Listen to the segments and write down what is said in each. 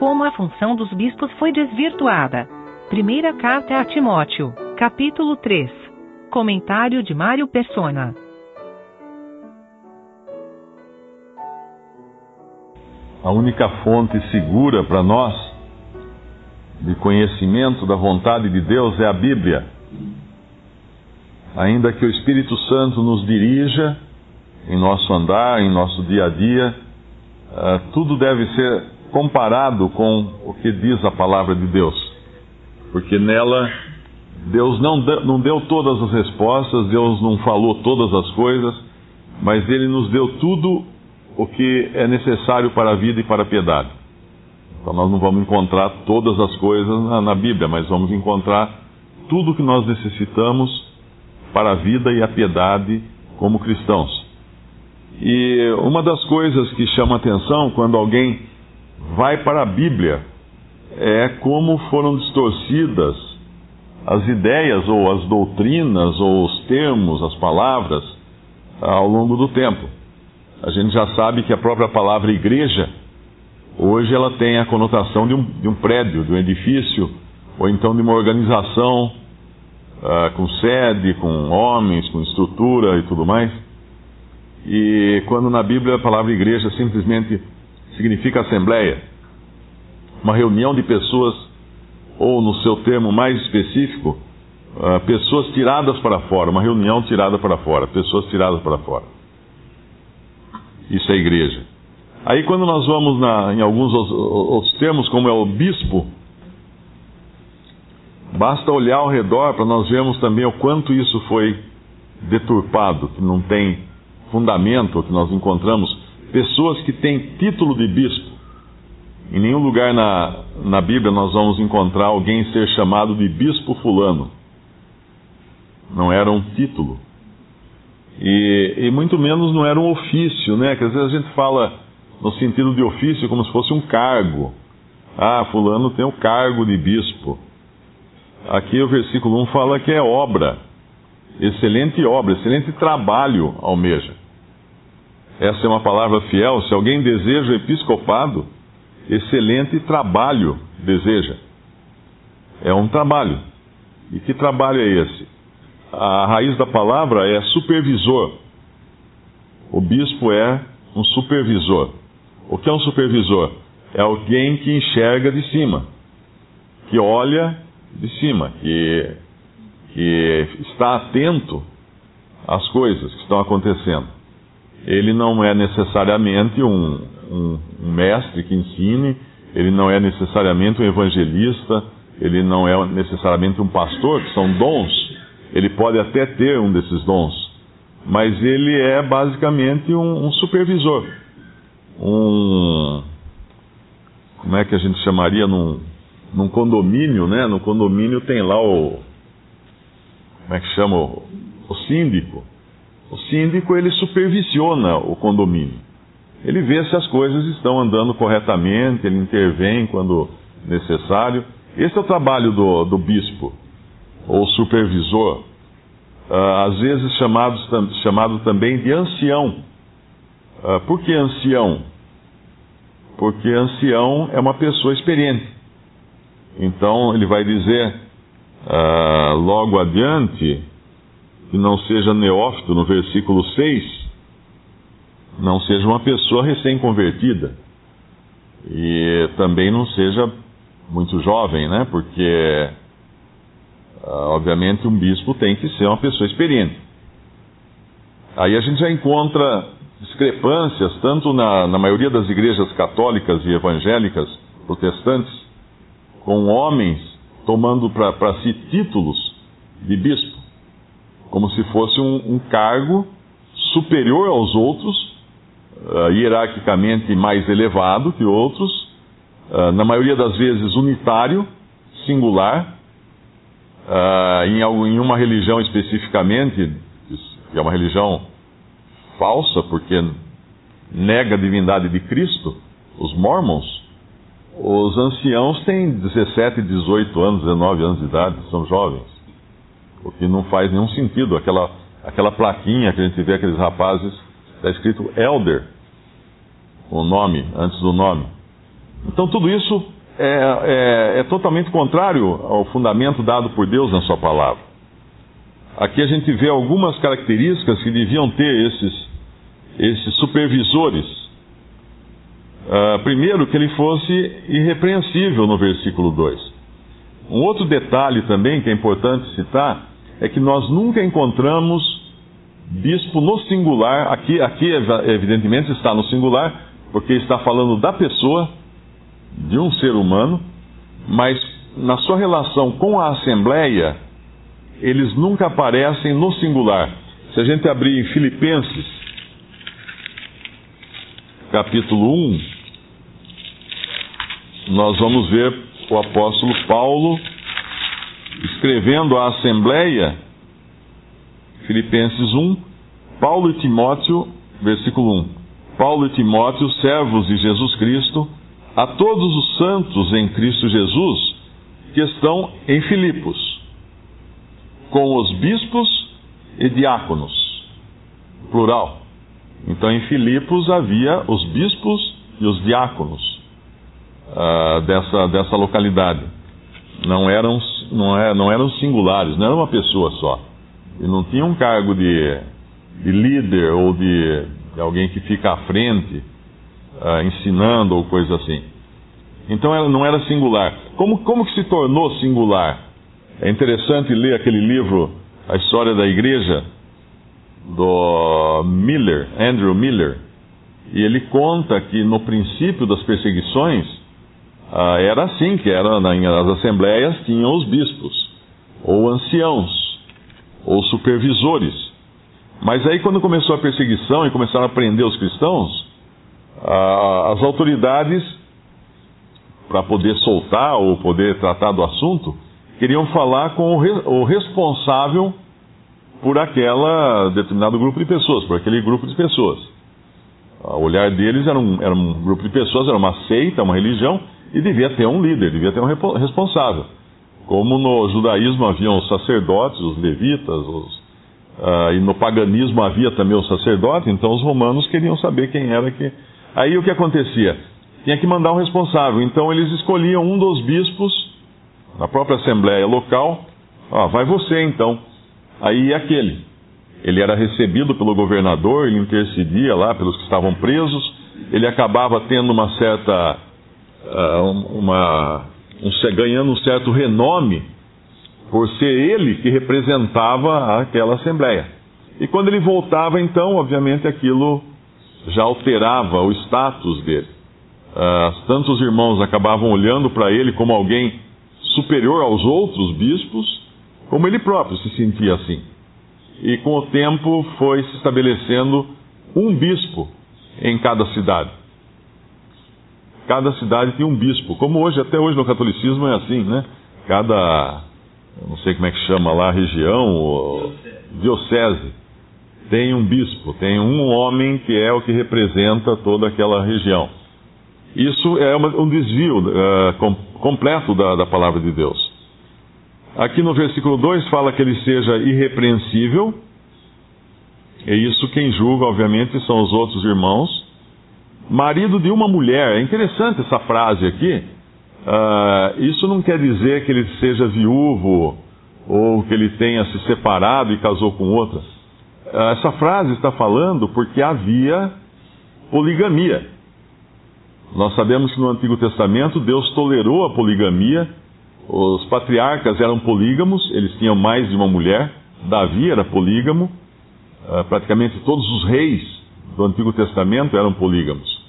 como a função dos bispos foi desvirtuada. Primeira carta a Timóteo, capítulo 3. Comentário de Mário Persona. A única fonte segura para nós de conhecimento da vontade de Deus é a Bíblia. Ainda que o Espírito Santo nos dirija em nosso andar, em nosso dia a dia, uh, tudo deve ser comparado com o que diz a palavra de Deus. Porque nela, Deus não, não deu todas as respostas, Deus não falou todas as coisas, mas Ele nos deu tudo o que é necessário para a vida e para a piedade. Então nós não vamos encontrar todas as coisas na, na Bíblia, mas vamos encontrar tudo o que nós necessitamos para a vida e a piedade como cristãos. E uma das coisas que chama atenção quando alguém vai para a Bíblia é como foram distorcidas as ideias ou as doutrinas ou os termos, as palavras ao longo do tempo. A gente já sabe que a própria palavra igreja hoje ela tem a conotação de um, de um prédio, de um edifício ou então de uma organização uh, com sede, com homens, com estrutura e tudo mais. E quando na Bíblia a palavra igreja simplesmente significa assembleia, uma reunião de pessoas, ou no seu termo mais específico, uh, pessoas tiradas para fora, uma reunião tirada para fora, pessoas tiradas para fora. Isso é igreja. Aí quando nós vamos na, em alguns outros termos, como é o bispo, basta olhar ao redor para nós vermos também o quanto isso foi deturpado, que não tem fundamento que nós encontramos pessoas que têm título de bispo. Em nenhum lugar na, na Bíblia nós vamos encontrar alguém ser chamado de bispo fulano. Não era um título. E, e muito menos não era um ofício, né? Que às vezes a gente fala no sentido de ofício como se fosse um cargo. Ah, fulano tem o cargo de bispo. Aqui o versículo 1 fala que é obra. Excelente obra, excelente trabalho almeja. Essa é uma palavra fiel. Se alguém deseja episcopado, excelente trabalho deseja. É um trabalho. E que trabalho é esse? A raiz da palavra é supervisor. O bispo é um supervisor. O que é um supervisor? É alguém que enxerga de cima, que olha de cima, que, que está atento às coisas que estão acontecendo ele não é necessariamente um, um, um mestre que ensine, ele não é necessariamente um evangelista, ele não é necessariamente um pastor, que são dons. Ele pode até ter um desses dons, mas ele é basicamente um, um supervisor. Um. Como é que a gente chamaria num, num condomínio, né? No condomínio tem lá o. Como é que chama? O, o síndico. O síndico ele supervisiona o condomínio. Ele vê se as coisas estão andando corretamente, ele intervém quando necessário. Esse é o trabalho do, do bispo, ou supervisor, uh, às vezes chamado, chamado também de ancião. Uh, por que ancião? Porque ancião é uma pessoa experiente. Então ele vai dizer uh, logo adiante que não seja neófito no versículo 6, não seja uma pessoa recém-convertida. E também não seja muito jovem, né? Porque, ah, obviamente, um bispo tem que ser uma pessoa experiente. Aí a gente já encontra discrepâncias, tanto na, na maioria das igrejas católicas e evangélicas protestantes, com homens tomando para si títulos de bispo como se fosse um, um cargo superior aos outros, uh, hierarquicamente mais elevado que outros, uh, na maioria das vezes unitário, singular, uh, em, em uma religião especificamente, que é uma religião falsa, porque nega a divindade de Cristo, os mormons, os anciãos têm 17, 18 anos, 19 anos de idade, são jovens o que não faz nenhum sentido. Aquela, aquela plaquinha que a gente vê aqueles rapazes, está escrito Elder, o nome, antes do nome. Então tudo isso é, é, é totalmente contrário ao fundamento dado por Deus na Sua palavra. Aqui a gente vê algumas características que deviam ter esses, esses supervisores. Uh, primeiro, que ele fosse irrepreensível no versículo 2. Um outro detalhe também que é importante citar é que nós nunca encontramos bispo no singular. Aqui, aqui evidentemente, está no singular, porque está falando da pessoa, de um ser humano, mas na sua relação com a Assembleia, eles nunca aparecem no singular. Se a gente abrir em Filipenses, capítulo 1, nós vamos ver o apóstolo Paulo escrevendo à Assembleia, Filipenses 1, Paulo e Timóteo, versículo 1. Paulo e Timóteo, servos de Jesus Cristo, a todos os santos em Cristo Jesus que estão em Filipos, com os bispos e diáconos, plural. Então em Filipos havia os bispos e os diáconos uh, dessa, dessa localidade. Não eram, não, é, não eram singulares, não era uma pessoa só. E não tinha um cargo de, de líder ou de, de alguém que fica à frente uh, ensinando ou coisa assim. Então ela não era singular. Como, como que se tornou singular? É interessante ler aquele livro, A História da Igreja, do Miller, Andrew Miller. E ele conta que no princípio das perseguições uh, era assim, que era nas assembleias tinham os bispos, ou anciãos, ou supervisores. Mas aí quando começou a perseguição e começaram a prender os cristãos, uh, as autoridades para poder soltar ou poder tratar do assunto, queriam falar com o, re, o responsável por aquela determinado grupo de pessoas, por aquele grupo de pessoas. O olhar deles era um, era um grupo de pessoas, era uma seita, uma religião, e devia ter um líder, devia ter um responsável. Como no judaísmo haviam os sacerdotes, os levitas, os, uh, e no paganismo havia também o sacerdote, então os romanos queriam saber quem era que. Aí o que acontecia? tinha que mandar um responsável. Então eles escolhiam um dos bispos, na própria assembleia local, ah, vai você então. Aí aquele. Ele era recebido pelo governador, ele intercedia lá pelos que estavam presos, ele acabava tendo uma certa. Uh, uma, um, ganhando um certo renome por ser ele que representava aquela assembleia. E quando ele voltava, então, obviamente aquilo já alterava o status dele uh, tantos irmãos acabavam olhando para ele como alguém superior aos outros bispos, como ele próprio se sentia assim. E com o tempo foi se estabelecendo um bispo em cada cidade. Cada cidade tinha um bispo, como hoje, até hoje no catolicismo é assim, né? Cada, não sei como é que chama lá, região, diocese, tem um bispo, tem um homem que é o que representa toda aquela região. Isso é uma, um desvio uh, com, completo da, da palavra de Deus. Aqui no versículo 2 fala que ele seja irrepreensível, e isso quem julga, obviamente, são os outros irmãos. Marido de uma mulher, é interessante essa frase aqui. Uh, isso não quer dizer que ele seja viúvo ou que ele tenha se separado e casou com outra. Uh, essa frase está falando porque havia poligamia. Nós sabemos que no Antigo Testamento Deus tolerou a poligamia. Os patriarcas eram polígamos, eles tinham mais de uma mulher. Davi era polígamo. Uh, praticamente todos os reis do Antigo Testamento eram polígamos.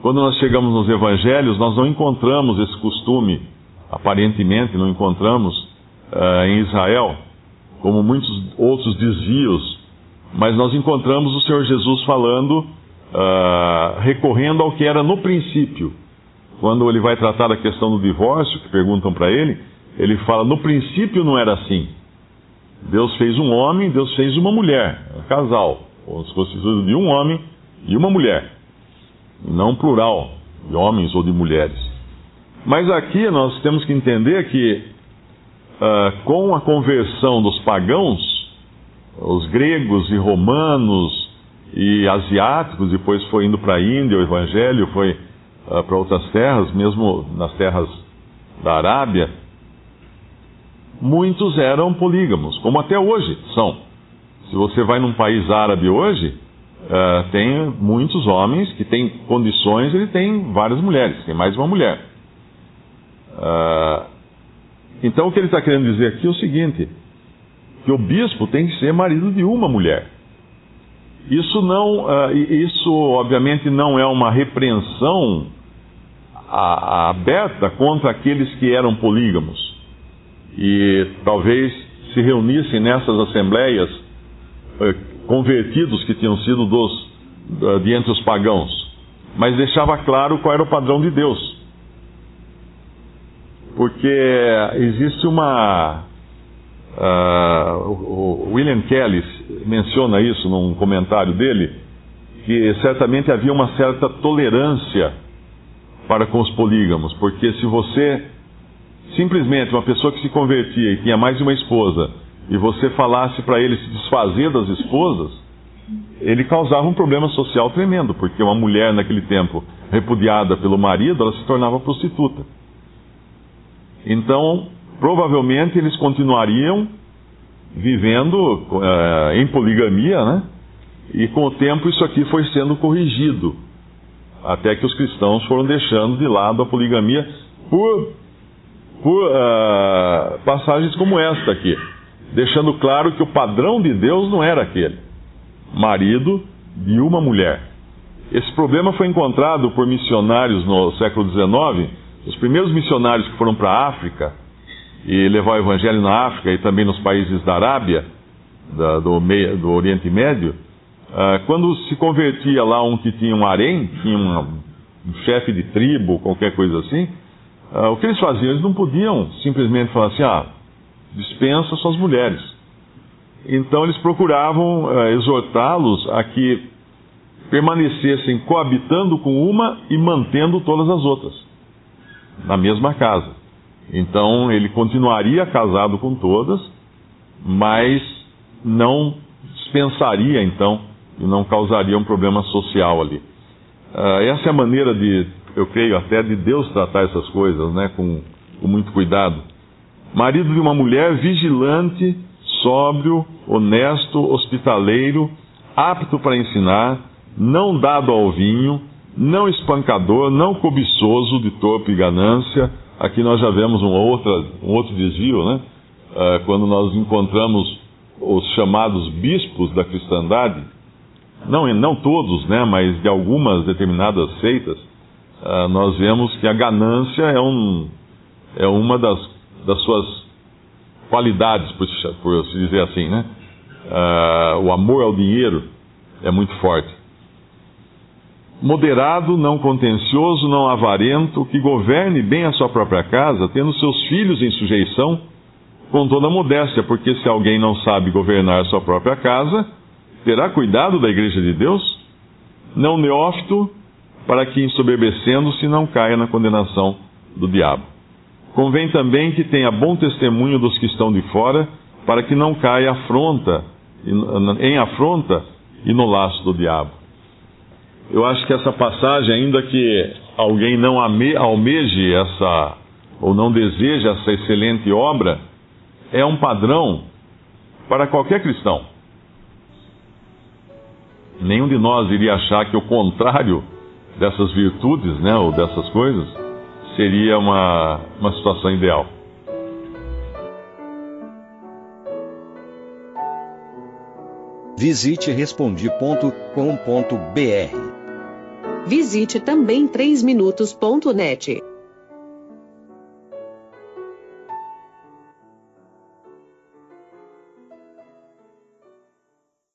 Quando nós chegamos nos evangelhos, nós não encontramos esse costume, aparentemente não encontramos uh, em Israel, como muitos outros desvios, mas nós encontramos o Senhor Jesus falando uh, recorrendo ao que era no princípio. Quando ele vai tratar da questão do divórcio, que perguntam para ele, ele fala: no princípio não era assim. Deus fez um homem, Deus fez uma mulher, um casal, constituído de um homem e uma mulher, não plural de homens ou de mulheres. Mas aqui nós temos que entender que, uh, com a conversão dos pagãos, os gregos e romanos, e asiáticos, depois foi indo para a Índia, o Evangelho foi uh, para outras terras, mesmo nas terras da Arábia, muitos eram polígamos, como até hoje são. Se você vai num país árabe hoje, uh, tem muitos homens que têm condições, ele tem várias mulheres, tem mais uma mulher. Uh, então o que ele está querendo dizer aqui é o seguinte: que o bispo tem que ser marido de uma mulher. Isso não, uh, isso obviamente não é uma repreensão aberta contra aqueles que eram polígamos e talvez se reunissem nessas assembleias uh, convertidos que tinham sido dos uh, de entre os pagãos, mas deixava claro qual era o padrão de Deus, porque existe uma Uh, o William Kelly menciona isso num comentário dele, que certamente havia uma certa tolerância para com os polígamos, porque se você simplesmente uma pessoa que se convertia e tinha mais de uma esposa, e você falasse para ele se desfazer das esposas, ele causava um problema social tremendo, porque uma mulher naquele tempo repudiada pelo marido, ela se tornava prostituta. Então, provavelmente eles continuariam vivendo uh, em poligamia, né? E com o tempo isso aqui foi sendo corrigido, até que os cristãos foram deixando de lado a poligamia por, por uh, passagens como esta aqui, deixando claro que o padrão de Deus não era aquele, marido de uma mulher. Esse problema foi encontrado por missionários no século XIX. Os primeiros missionários que foram para a África, e levar o evangelho na África e também nos países da Arábia, da, do, do, Oriente Médio, uh, quando se convertia lá um que tinha um harém, tinha uma, um chefe de tribo, qualquer coisa assim, uh, o que eles faziam? Eles não podiam simplesmente falar assim, ah, dispensa suas mulheres. Então eles procuravam uh, exortá-los a que permanecessem coabitando com uma e mantendo todas as outras, na mesma casa. Então ele continuaria casado com todas, mas não dispensaria então e não causaria um problema social ali. Uh, essa é a maneira de, eu creio até, de Deus tratar essas coisas, né, com, com muito cuidado. Marido de uma mulher vigilante, sóbrio, honesto, hospitaleiro, apto para ensinar, não dado ao vinho, não espancador, não cobiçoso de torpe ganância Aqui nós já vemos um outro, desvio, né? Uh, quando nós encontramos os chamados bispos da cristandade, não, não todos, né? Mas de algumas determinadas seitas, uh, nós vemos que a ganância é, um, é uma das, das suas qualidades, por, por se dizer assim, né? Uh, o amor ao dinheiro é muito forte moderado, não contencioso, não avarento, que governe bem a sua própria casa, tendo seus filhos em sujeição, com toda modéstia, porque se alguém não sabe governar a sua própria casa, terá cuidado da igreja de Deus, não neófito, para que ensoberbecendo-se não caia na condenação do diabo. Convém também que tenha bom testemunho dos que estão de fora, para que não caia afronta, em afronta e no laço do diabo eu acho que essa passagem, ainda que alguém não almeje essa, ou não deseje essa excelente obra, é um padrão para qualquer cristão. Nenhum de nós iria achar que o contrário dessas virtudes, né, ou dessas coisas, seria uma, uma situação ideal. Visite respondi.com.br. Visite também 3minutos.net.